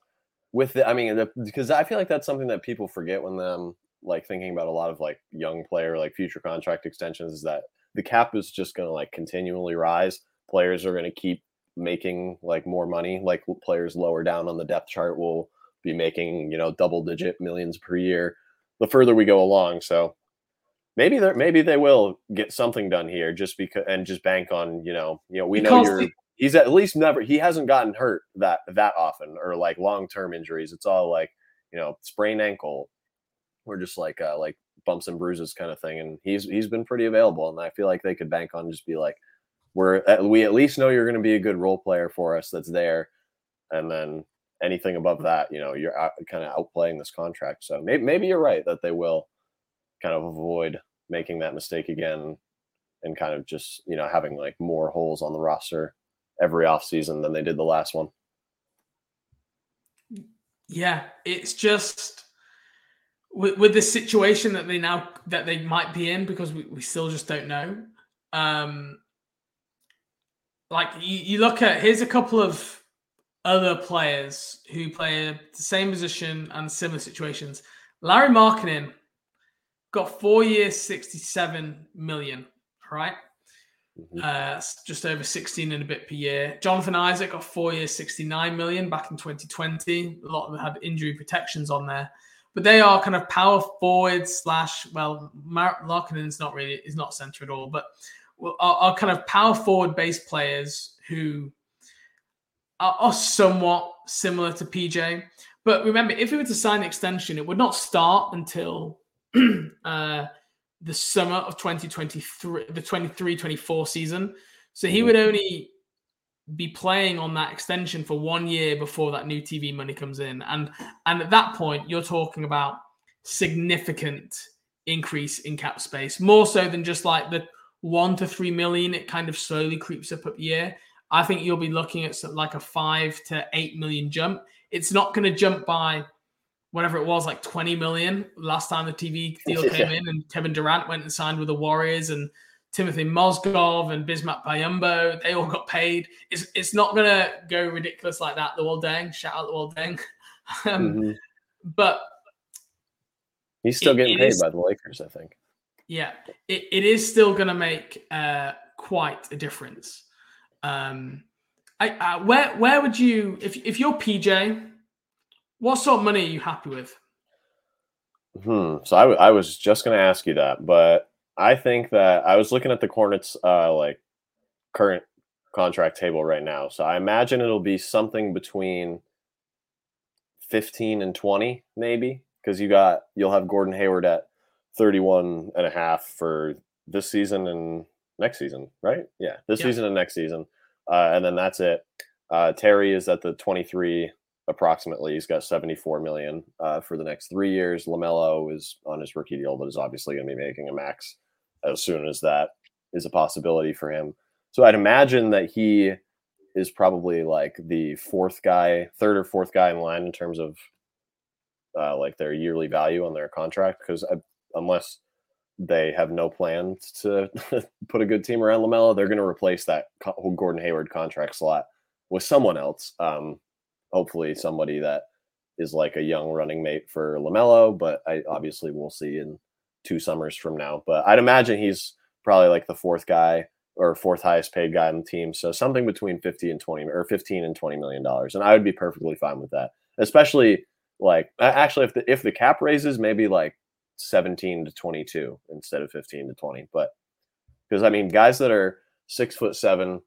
with the, I mean, because I feel like that's something that people forget when them like thinking about a lot of like young player like future contract extensions is that the cap is just going to like continually rise. Players are going to keep making like more money. Like players lower down on the depth chart will be making you know double digit millions per year the further we go along. So maybe they maybe they will get something done here just because and just bank on you know you know we know you're he's at least never he hasn't gotten hurt that that often or like long term injuries. It's all like you know sprained ankle or just like uh like bumps and bruises kind of thing. And he's he's been pretty available, and I feel like they could bank on just be like we're we at least know you're going to be a good role player for us that's there, and then anything above that, you know, you're out, kind of outplaying this contract. So maybe maybe you're right that they will kind of avoid making that mistake again and kind of just you know having like more holes on the roster every offseason than they did the last one. Yeah, it's just with, with the situation that they now that they might be in because we, we still just don't know. Um like you, you look at here's a couple of other players who play the same position and similar situations. Lauri Markkanen got four years, 67 million, right? Mm-hmm. Uh, just over 16 and a bit per year. Jonathan Isaac got four years, 69 million back in 2020. A lot of them had injury protections on there, but they are kind of power forward slash, well, Mar- is not really, is not center at all, but are, are kind of power forward based players who are, are somewhat similar to PJ. But remember, if he were to sign an extension, it would not start until uh, the summer of 2023, the 23 24 season. So he would only be playing on that extension for one year before that new TV money comes in. And and at that point, you're talking about significant increase in cap space, more so than just like the one to three million. It kind of slowly creeps up a year. I think you'll be looking at like a five to eight million jump. It's not going to jump by whatever it was, like 20 million last time the TV deal came in and Kevin Durant went and signed with the Warriors and Timothy Mozgov and Bismack Biyombo, they all got paid. It's, it's not going to go ridiculous like that. The Luol Deng, shout out the Luol Deng. um, mm-hmm. But he's still it, getting paid is, by the Lakers, I think. Yeah, it, it is still going to make uh, quite a difference. Um, I, uh, where where would you if if you're PJ, what sort of money are you happy with? Hmm. So I, w- I was just going to ask you that, but I think that I was looking at the Hornets uh, like current contract table right now. So I imagine it'll be something between 15 and 20 maybe because you got you'll have Gordon Hayward at 31 and a half for this season and next season, right? Yeah, this yeah. season and next season, uh, and then that's it. Uh, Terry is at the 23 approximately. He's got 74 million uh, for the next three years. Lamelo is on his rookie deal, but is obviously going to be making a max as soon as that is a possibility for him. So I'd imagine that he is probably like the fourth guy, third or fourth guy in line in terms of uh, like their yearly value on their contract. Because unless they have no plans to put a good team around Lamelo. They're going to replace that Gordon Hayward contract slot with someone else. Um, hopefully, somebody that is like a young running mate for Lamelo. But I obviously we'll see in two summers from now. But I'd imagine he's probably like the fourth guy or fourth highest paid guy on the team. So something between 50 and 20 or 15 and 20 million dollars. And I would be perfectly fine with that. Especially like actually if the if the cap raises maybe like 17 to 22 instead of 15 to 20. But because I mean guys that are six foot seven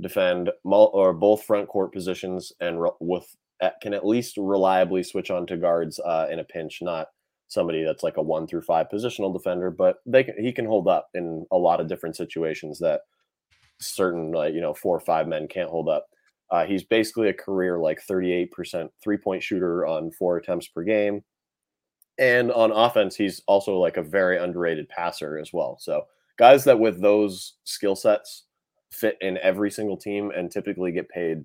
defend mul- or both front court positions and re- with can at least reliably switch on to guards uh, in a pinch, not somebody that's like a one through five positional defender, but they can, he can hold up in a lot of different situations that certain like you know four or five men can't hold up. Uh, he's basically a career like 38% three point shooter on four attempts per game. And on offense, he's also like a very underrated passer as well. So, guys that with those skill sets fit in every single team and typically get paid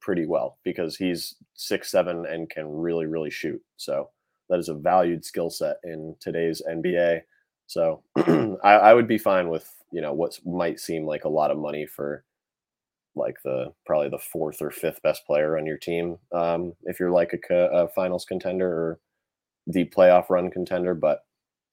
pretty well because he's six seven and can really really shoot. So that is a valued skill set in today's NBA. So I, I, would be fine with you know what might seem like a lot of money for like the probably the fourth or fifth best player on your team um, if you're like a, a, finals contender or the playoff run contender. But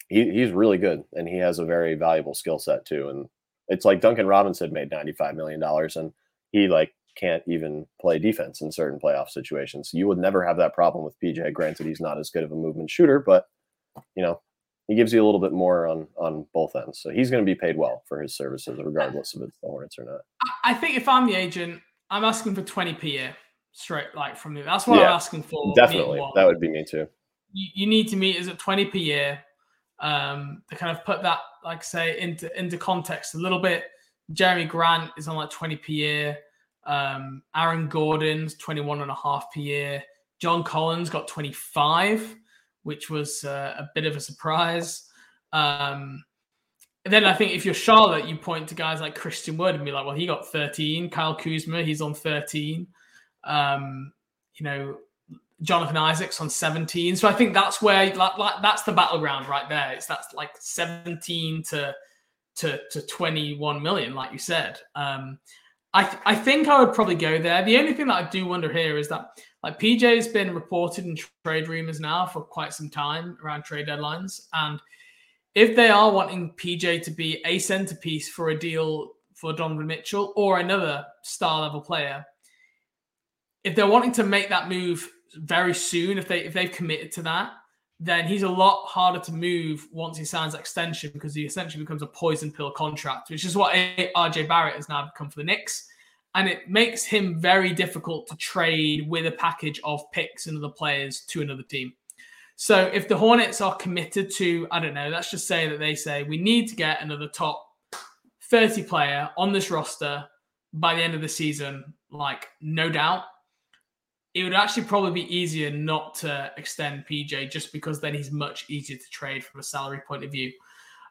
he, he's really good and he has a very valuable skill set too. And it's like Duncan Robinson made ninety five million dollars and he like can't even play defense in certain playoff situations. You would never have that problem with PJ. Granted, he's not as good of a movement shooter, but you know, he gives you a little bit more on on both ends. So he's going to be paid well for his services, regardless of it's the Hornets or not. I think if I'm the agent, I'm asking for 20 per year straight, like from the. That's what yeah, I'm asking for. Definitely, that would be me too. You, you need to meet us at 20 per year. Um, to kind of put that, like say, into into context a little bit. Jerami Grant is on like 20 per year. Um, Aaron Gordon's 21 and a half per year. John Collins got 25, which was uh, a bit of a surprise. Um, and then I think if you're Charlotte, you point to guys like Christian Wood and be like, well, he got 13. Kyle Kuzma, he's on 13. Um, you know, Jonathan Isaacs on 17. So I think that's where like, like that's the battleground right there. It's that's like 17 to to to 21 million, like you said. Um, I, th- I think I would probably go there. The only thing that I do wonder here is that like PJ has been reported in trade rumors now for quite some time around trade deadlines, and if they are wanting PJ to be a centerpiece for a deal for Donovan Mitchell or another star level player, if they're wanting to make that move very soon, if they if they've committed to that, then he's a lot harder to move once he signs extension because he essentially becomes a poison pill contract, which is what RJ Barrett has now become for the Knicks. And it makes him very difficult to trade with a package of picks and other players to another team. So if the Hornets are committed to, I don't know, let's just say that they say we need to get another top 30 player on this roster by the end of the season, like no doubt, it would actually probably be easier not to extend PJ just because then he's much easier to trade from a salary point of view.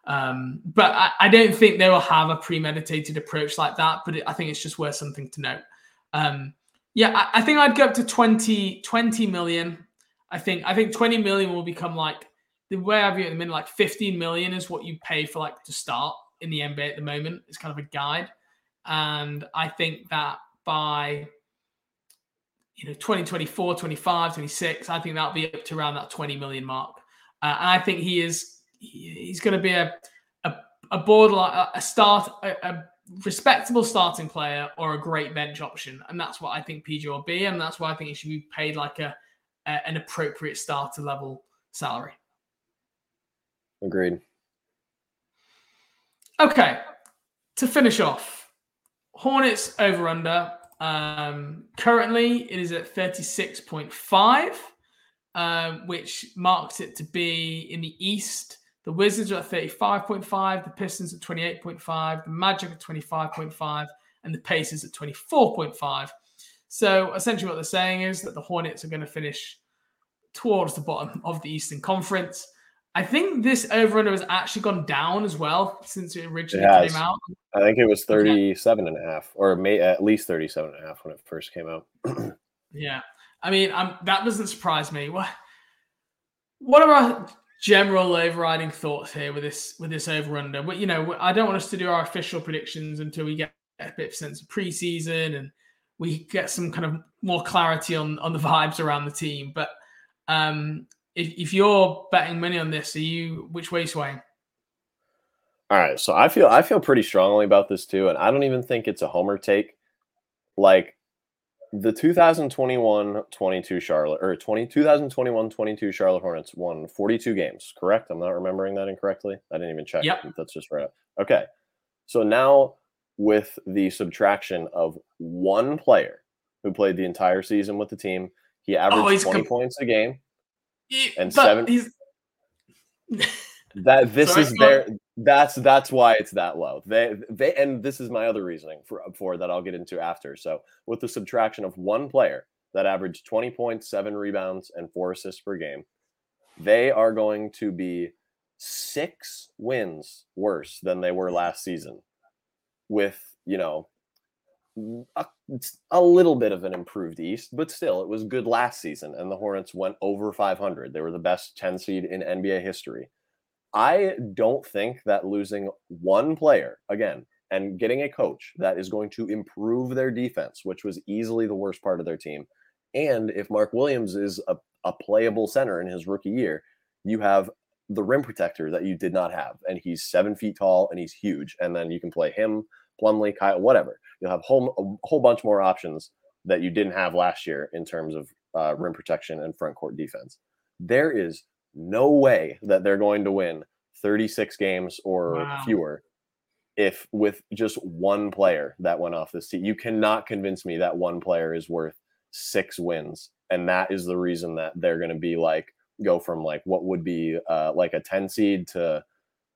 Um, but I, I, don't think they will have a premeditated approach like that. But it, I think it's just worth something to note. Um, yeah, I, I, think I'd go up to 20, 20 million. I think I think 20 million will become like the way I view it at the minute, like 15 million is what you pay for like to start in the NBA at the moment. It's kind of a guide. And I think that by you know 2024 25 26 i think that'll be up to around that 20 million mark. Uh, and i think he is he's going to be a a, a borderline a start a, a, respectable starting player or a great bench option. And that's what i think pj will be. And that's why i think he should be paid like a, a an appropriate starter level salary. Agreed. Okay to finish off hornets over under um, currently, it is at 36.5, um, which marks it to be in the East. The Wizards are at 35.5, the Pistons at 28.5, the Magic at 25.5, and the Pacers at 24.5. So essentially, what they're saying is that the Hornets are going to finish towards the bottom of the Eastern Conference. I think this over under has actually gone down as well since it originally it came out. I think it was 37 and a half, or may, at least 37 and a half when it first came out. yeah. I mean, um, that doesn't surprise me. What, what are our general overriding thoughts here with this with this over under? But you know, I don't want us to do our official predictions until we get a bit of sense of preseason and we get some kind of more clarity on on the vibes around the team. But um, if, if you're betting money on this, are you which way swaying? All right, so I feel I feel pretty strongly about this too, and I don't even think it's a homer take. Like the 2021-22 Charlotte or 20 2021-22 Charlotte Hornets won 42 games, correct? I'm not remembering that incorrectly. I didn't even check. Yep. That's just right. Okay. So now with the subtraction of one player who played the entire season with the team, he oh, averaged 20 com- points a game and seven that this Sorry, is their that's that's why it's that low. They they and this is my other reasoning for for that I'll get into after. So with the subtraction of one player that averaged 20 points, seven rebounds, and four assists per game, they are going to be six wins worse than they were last season. With you know a, a little bit of an improved East, but still it was good last season, and the Hornets went over 500. They were the best 10 seed in NBA history I don't think that losing one player again and getting a coach that is going to improve their defense, which was easily the worst part of their team, and if Mark Williams is a, a playable center in his rookie year, you have the rim protector that you did not have, and he's seven feet tall and he's huge, and then you can play him, Plumlee, Kyle, whatever. You'll have whole, a whole bunch more options that you didn't have last year in terms of uh, rim protection and front court defense. There is no way that they're going to win 36 games or wow. fewer if with just one player that went off this team. You cannot convince me that one player is worth six wins. And that is the reason that they're going to be like, go from like what would be uh, like a 10 seed to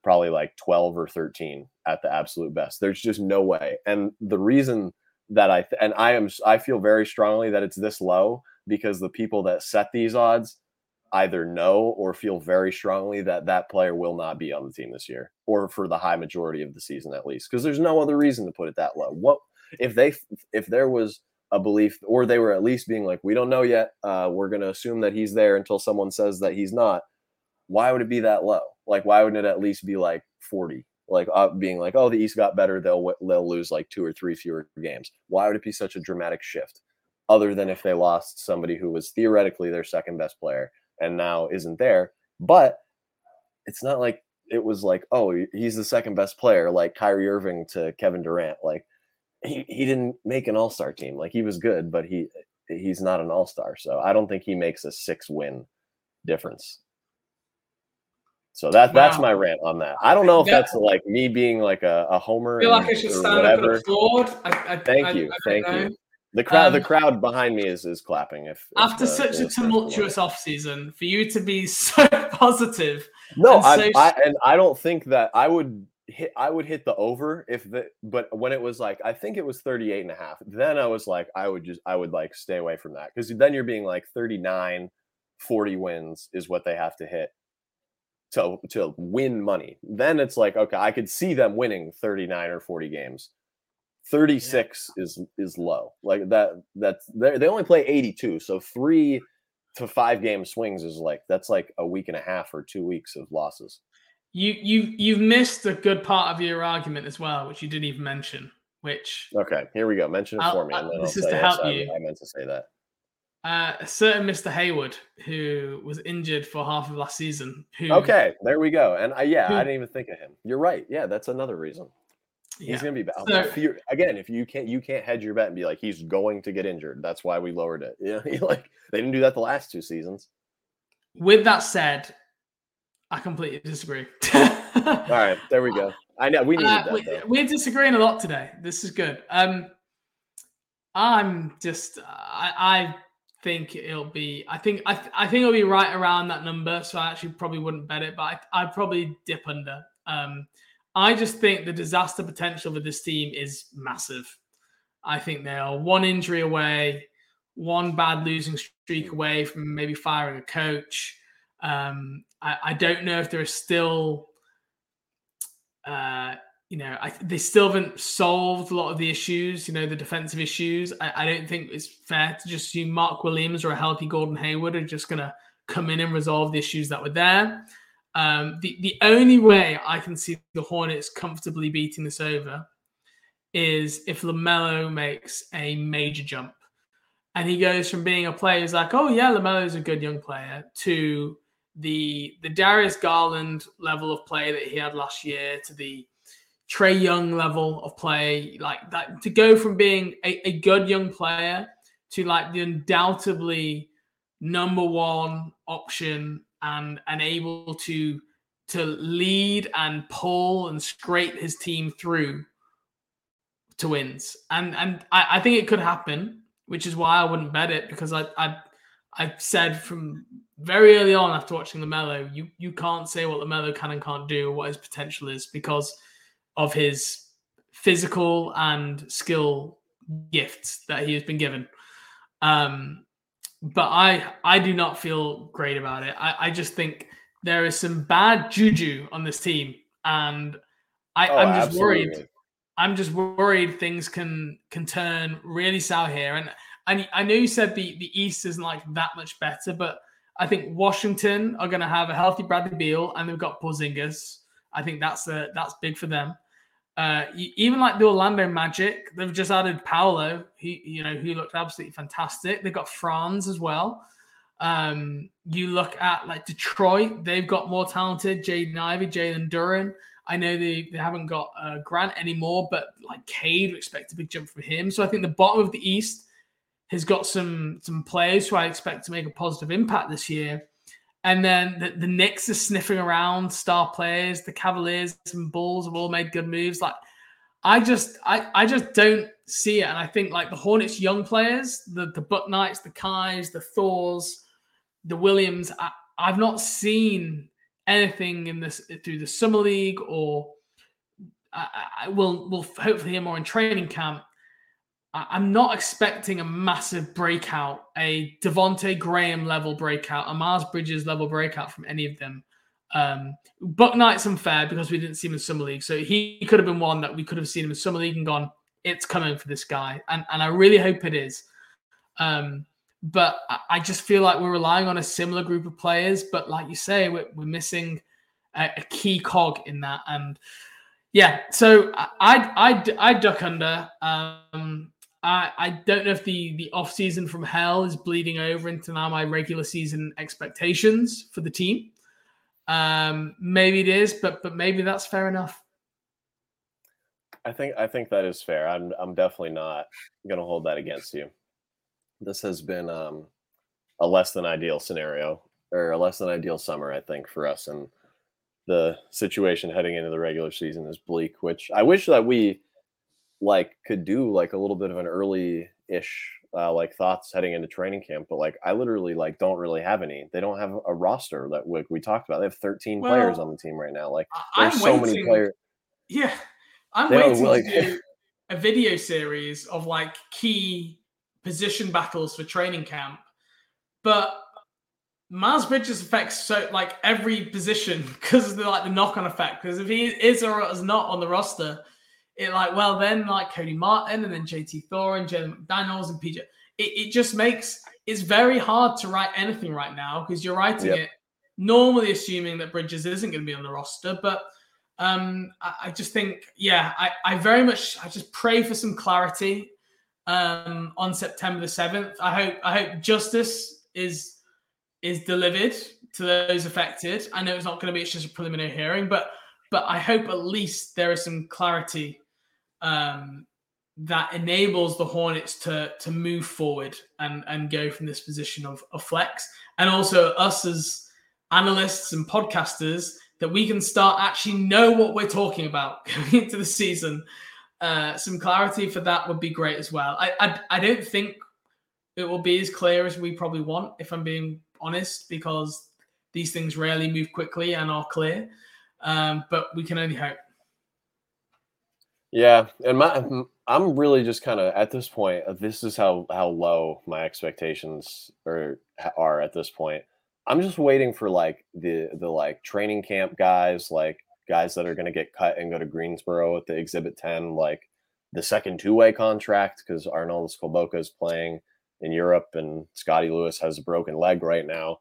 probably like 12 or 13 at the absolute best. There's just no way. And the reason that I, th- and I am, I feel very strongly that it's this low because the people that set these odds either know or feel very strongly that that player will not be on the team this year or for the high majority of the season at least. Because there's no other reason to put it that low. What if they if there was a belief or they were at least being like we don't know yet. Uh, we're going to assume that he's there until someone says that he's not. Why would it be that low like why wouldn't it at least be like 40 like uh, being like oh the east got better they'll they'll lose like two or three fewer games why would it be such a dramatic shift other than if they lost somebody who was theoretically their second best player and now isn't there. But it's not like it was like, oh, he's the second best player, like Kyrie Irving to Kevin Durant. Like he, he didn't make an all star team. Like he was good, but he he's not an all star. So I don't think he makes a six win difference. So that wow. that's my rant on that. I don't know if that's like me being like a, a homer. I feel like I should stand whatever. up and. I, I, thank you, thank know. you. The crowd, um, the crowd behind me is is clapping. If, if after the, such a tumultuous off season, for you to be so positive. No, and I, so... I and I don't think that I would hit. I would hit the over if the. But when it was like, I think it was 38 and a half. Then I was like, I would just, I would like stay away from that because then you're being like 39, 40 wins is what they have to hit to to win money. Then it's like, okay, I could see them winning 39 or 40 games 36 yeah. is is low. Like that that's they only play 82. So 3 to 5 game swings is like that's like a week and a half or 2 weeks of losses. You you you've missed a good part of your argument as well, which you didn't even mention, which Okay, here we go. Mention it I'll, for me then this I'll is to help you. I, I meant to say that. Uh, a certain Mr. Hayward, who was injured for half of last season. Who, okay, there we go. And uh, yeah, who, I didn't even think of him. You're right. Yeah, that's another reason. Yeah. He's gonna be bad. So, again, if you can't you can't hedge your bet and be like he's going to get injured. That's why we lowered it. Yeah, you know, like they didn't do that the last two seasons. With that said, I completely disagree. All right, there we go. I know we needed uh, that. We, are disagreeing a lot today. This is good. Um, I'm just I, I think it'll be I think I, th- I think it'll be right around that number. So I actually probably wouldn't bet it, but I, I'd probably dip under. Um, I just think the disaster potential for this team is massive. I think they are one injury away, one bad losing streak away from maybe firing a coach. Um, I, I, don't know if there is still, uh, you know, I, they still haven't solved a lot of the issues, you know, the defensive issues. I, I don't think it's fair to just assume Mark Williams or a healthy Gordon Hayward are just going to come in and resolve the issues that were there. Um, the the only way I can see the Hornets comfortably beating this over is if Lamelo makes a major jump, and he goes from being a player who's like, oh yeah, Lamelo is a good young player, to the the Darius Garland level of play that he had last year to the Trae Young level of play, like that to go from being a, a good young player to like the undoubtedly number one option and and able to to lead and pull and scrape his team through to wins. And and I, I think it could happen, which is why I wouldn't bet it because I I I said from very early on after watching the LaMelo, you you can't say what LaMelo can and can't do, what his potential is because of his physical and skill gifts that he has been given. Um, but I I do not feel great about it. I, I just think there is some bad juju on this team, and I, oh, I'm just absolutely. worried. I'm just worried things can can turn really sour here. And and I know you said the the East isn't like that much better, but I think Washington are going to have a healthy Bradley Beal, and they've got Porzingis. I think that's a, that's big for them. Uh, even like the Orlando Magic, they've just added Paolo. He, you know, who looked absolutely fantastic. They've got Franz as well. Um, you look at like Detroit, they've got more talented Jaden Ivey, Jalen Duren. I know they, they haven't got uh, Grant anymore, but like Cade, we expect a big jump from him. So I think the bottom of the East has got some some players who I expect to make a positive impact this year. And then the, the Knicks are sniffing around star players. The Cavaliers and Bulls have all made good moves. Like I just I, I just don't see it. And I think like the Hornets young players, the the Bouknights, the Kais, the Thors, the Williams, I, I've not seen anything in this through the summer league or I, I will will hopefully hear more in training camp I'm not expecting a massive breakout, a Devonte Graham level breakout, a Miles Bridges level breakout from any of them. Um, Knight's unfair because we didn't see him in Summer League. So he could have been one that we could have seen him in Summer League and gone, it's coming for this guy. And, and I really hope it is. Um, but I just feel like we're relying on a similar group of players. But like you say, we're, we're missing a, a key cog in that. And yeah, so I I I duck under. Um, I, I don't know if the the off season from hell is bleeding over into now my regular season expectations for the team. Um, maybe it is, but but maybe that's fair enough. I think I think that is fair. I'm I'm definitely not going to hold that against you. This has been um, a less than ideal scenario or a less than ideal summer, I think, for us, and the situation heading into the regular season is bleak. Which I wish that we like could do like a little bit of an early ish uh, like thoughts heading into training camp, but like I literally like don't really have any. They don't have a roster that we, we talked about. They have 13 well, players on the team right now. Like there's I'm so waiting, many players. Yeah, I'm waiting like, to do a video series of like key position battles for training camp, but Miles Bridges affects so like every position because of the like the knock on effect. Because if he is or is not on the roster, it like well then like Cody Martin and then JT Thor and Jalen McDaniels and PJ. It, it just makes it's very hard to write anything right now because you're writing yep. it normally assuming that Bridges isn't going to be on the roster, but um, I, I, just think yeah, I, I very much I just pray for some clarity um, on September the seventh. I hope I hope justice is is delivered to those affected. I know it's not going to be it's just a preliminary hearing, but but I hope at least there is some clarity um, that enables the Hornets to to move forward and and go from this position of, of flex, and also us as analysts and podcasters that we can start actually know what we're talking about going into the season. Uh, some clarity for that would be great as well. I, I I don't think it will be as clear as we probably want, if I'm being honest, because these things rarely move quickly and are clear. Um, but we can only hope. Yeah, and my I'm really just kind of at this point. Uh, this is how how low my expectations are are at this point. I'm just waiting for like the the like training camp guys, like guys that are going to get cut and go to Greensboro at the Exhibit 10, like the second two way contract because Arnold Kulboka is playing in Europe and Scottie Lewis has a broken leg right now.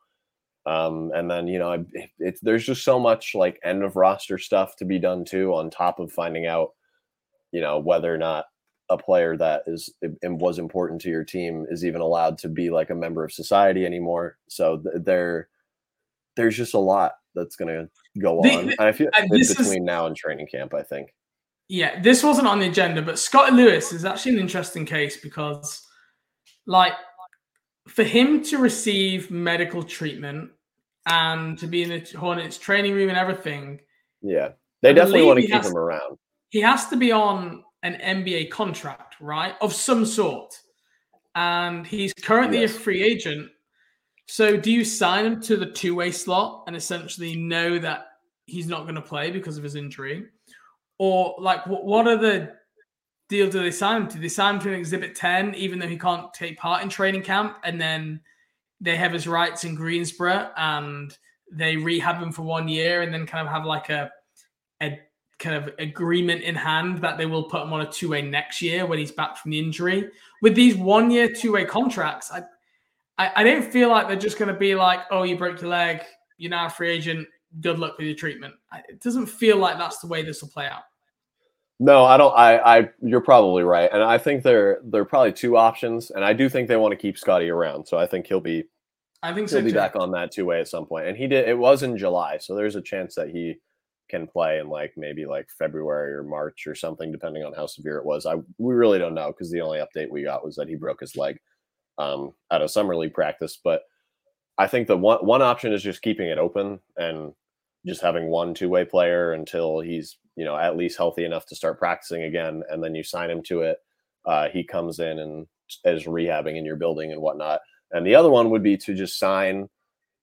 Um, and then you know it, it, there's just so much like end of roster stuff to be done too on top of finding out you know whether or not a player that is and was important to your team is even allowed to be like a member of society anymore so they're there's just a lot that's going to go The- on. the- and I feel this is- between now and training camp. I think. Yeah, this wasn't on the agenda, but Scott Lewis is actually an interesting case because, like, for him to receive medical treatment and to be in the Hornets training room and everything, Yeah, they I definitely want to keep has- him around. He has to be on an NBA contract, right, of some sort, and he's currently Yes. a free agent. So, do you sign him to the two-way slot and essentially know that he's not going to play because of his injury, or like what, what are the deal do they sign him to? They sign him to an Exhibit Ten, even though he can't take part in training camp, and then they have his rights in Greensboro and they rehab him for one year, and then kind of have like a a kind of agreement in hand that they will put him on a two way next year when he's back from the injury. With these one year two way contracts, I, I I don't feel like they're just going to be like, oh, you broke your leg, you're now a free agent. Good luck with your treatment. It doesn't feel like that's the way this will play out. No, I don't. I, I, you're probably right, and I think there, there are probably two options, and I do think they want to keep Scottie around, so I think he'll be, I think he'll be too. back on that two way at some point. And he did. It was in July, so there's a chance that he can play in like maybe like February or March or something, depending on how severe it was. I we really don't know because the only update we got was that he broke his leg um, at a summer league practice. But I think the one one option is just keeping it open and just having one two way player until he's you know at least healthy enough to start practicing again, and then you sign him to it. Uh, he comes in and is rehabbing in your building and whatnot. And the other one would be to just sign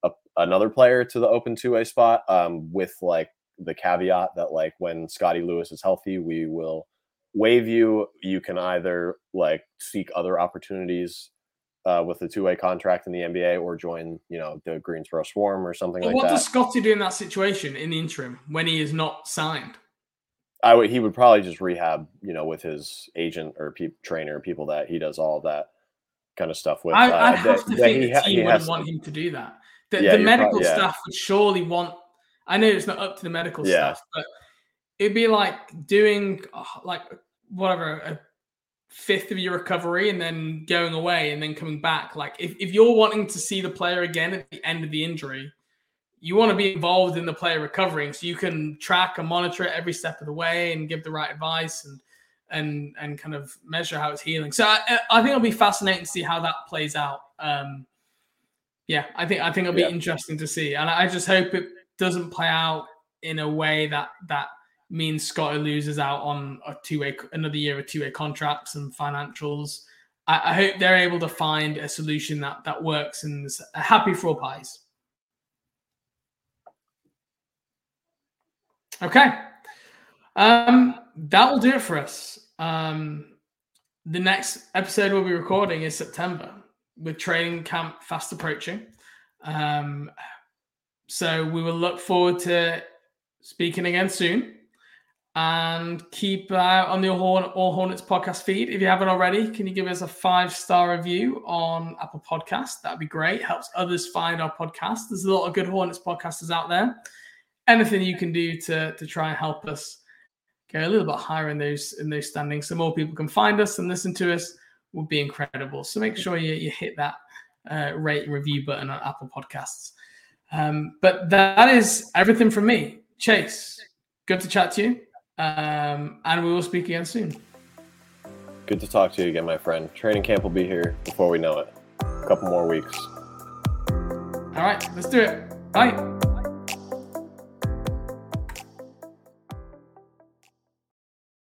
a, another player to the open two way spot um, with like the caveat that like when Scottie Lewis is healthy, we will waive you. You can either like seek other opportunities uh, with the two way contract in the NBA or join you know the Greensboro Swarm or something But like what that. What does Scottie do in that situation in the interim when he is not signed? I would he would probably just rehab, you know, with his agent or pe- trainer, people that he does all that kind of stuff with. I, uh, I that- have to that think he the ha- he team wouldn't to- want him to do that. The, Yeah, the medical yeah. staff would surely want. I know it's not up to the medical Yeah. staff, but it'd be like doing uh, like whatever a fifth of your recovery and then going away and then coming back. Like if, if you're wanting to see the player again at the end of the injury, you want to be involved in the player recovering so you can track and monitor it every step of the way and give the right advice and and and kind of measure how it's healing. So I, I think it'll be fascinating to see how that plays out. Um, yeah, I think I think it'll be Yeah. interesting to see, and I just hope it doesn't play out in a way that that means Scottie loses out on a two way another year of two way contracts and financials. I, I hope they're able to find a solution that that works and is happy for all pies. Okay. Um, that will do it for us. Um, the next episode we'll be recording is September with training camp fast approaching. Um, so we will look forward to speaking again soon. And keep uh, on the Horn- All Hornets podcast feed. If you haven't already, can you give us a five star review on Apple Podcast? That'd be great. Helps others find our podcast. There's a lot of good Hornets podcasters out there. Anything you can do to to try and help us go a little bit higher in those in those standings, so more people can find us and listen to us, would be incredible. So make sure you, you hit that uh, rate and review button on Apple Podcasts. Um, but that is everything from me, Chase. Good to chat to you, um, and we will speak again soon. Good to talk to you again, my friend. Training camp will be here before we know it. A couple more weeks. All right, let's do it. Bye.